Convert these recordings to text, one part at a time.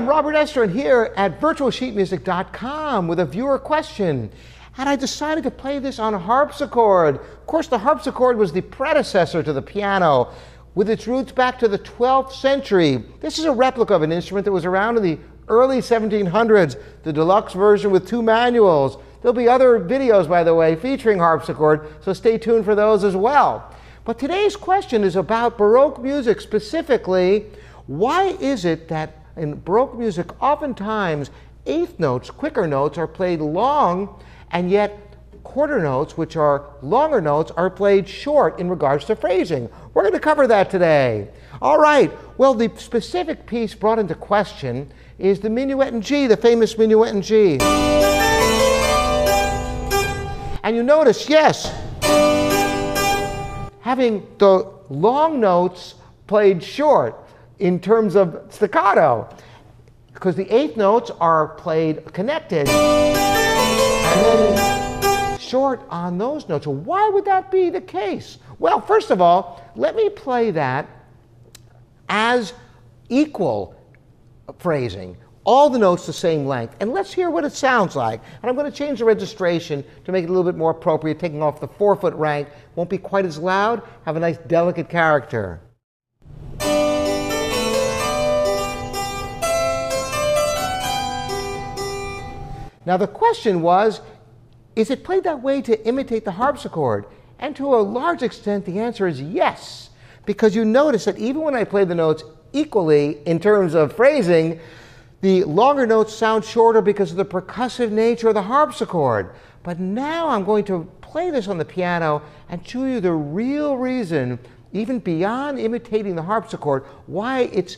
I'm Robert Estrin here at virtualsheetmusic.com with a viewer question. And I decided to play this on harpsichord. Of course, the harpsichord was the predecessor to the piano with its roots back to the 12th century. This is a replica of an instrument that was around in the early 1700s, the deluxe version with two manuals. There'll be other videos, by the way, featuring harpsichord, so stay tuned for those as well. But today's question is about Baroque music, specifically, why is it that in Baroque music, oftentimes eighth notes, quicker notes, are played long, and yet quarter notes, which are longer notes, are played short in regards to phrasing. We're going to cover that today. All right, well, the specific piece brought into question is the minuet in G, the famous minuet in G. And you notice, yes, having the long notes played short in terms of staccato, because the eighth notes are played connected. And then short on those notes. So why would that be the case? Well, first of all, let me play that as equal phrasing all the notes the same length. And let's hear what it sounds like. And I'm going to change the registration to make it a little bit more appropriate, taking off the four foot rank. Won't be quite as loud, have a nice delicate character. Now the question was, is it played that way to imitate the harpsichord? And to a large extent, the answer is yes. Because you notice that even when I play the notes equally in terms of phrasing, the longer notes sound shorter because of the percussive nature of the harpsichord. But now I'm going to play this on the piano and show you the real reason, even beyond imitating the harpsichord, why it's,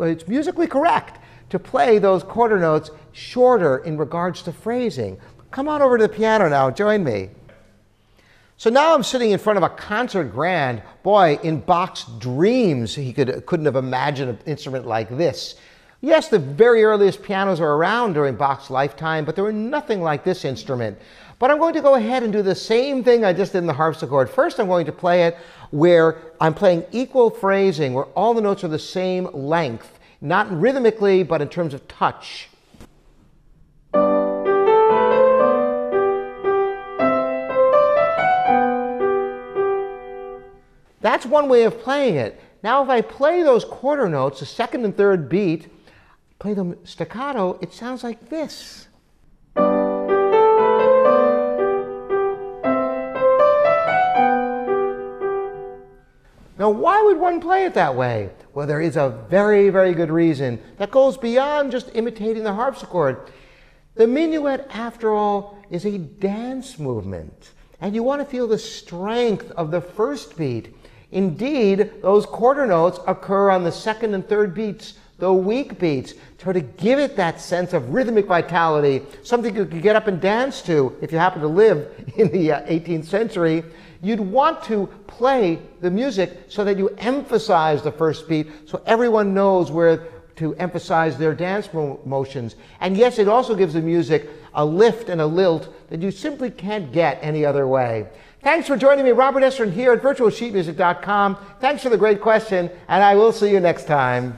it's musically correct to play those quarter notes shorter in regards to phrasing. Come on over to the piano now, join me. So now I'm sitting in front of a concert grand. Boy, in Bach's dreams, he could, couldn't have imagined an instrument like this. Yes, the very earliest pianos are around during Bach's lifetime, but they were nothing like this instrument. But I'm going to go ahead and do the same thing I just did in the harpsichord. First, I'm going to play it where I'm playing equal phrasing, where all the notes are the same length, not rhythmically, but in terms of touch. That's one way of playing it. Now, if I play those quarter notes, the second and third beat, play them staccato, it sounds like this. Now, why would one play it that way? Well, there is a very, very good reason that goes beyond just imitating the harpsichord. The minuet, after all, is a dance movement, and you want to feel the strength of the first beat. Indeed, those quarter notes occur on the second and third beats the weak beats, try to give it that sense of rhythmic vitality, something you could get up and dance to if you happen to live in the uh, 18th century. You'd want to play the music so that you emphasize the first beat so everyone knows where to emphasize their dance mo- motions. And yes, it also gives the music a lift and a lilt that you simply can't get any other way. Thanks for joining me, Robert Estrin, here at virtualsheetmusic.com. Thanks for the great question, and I will see you next time.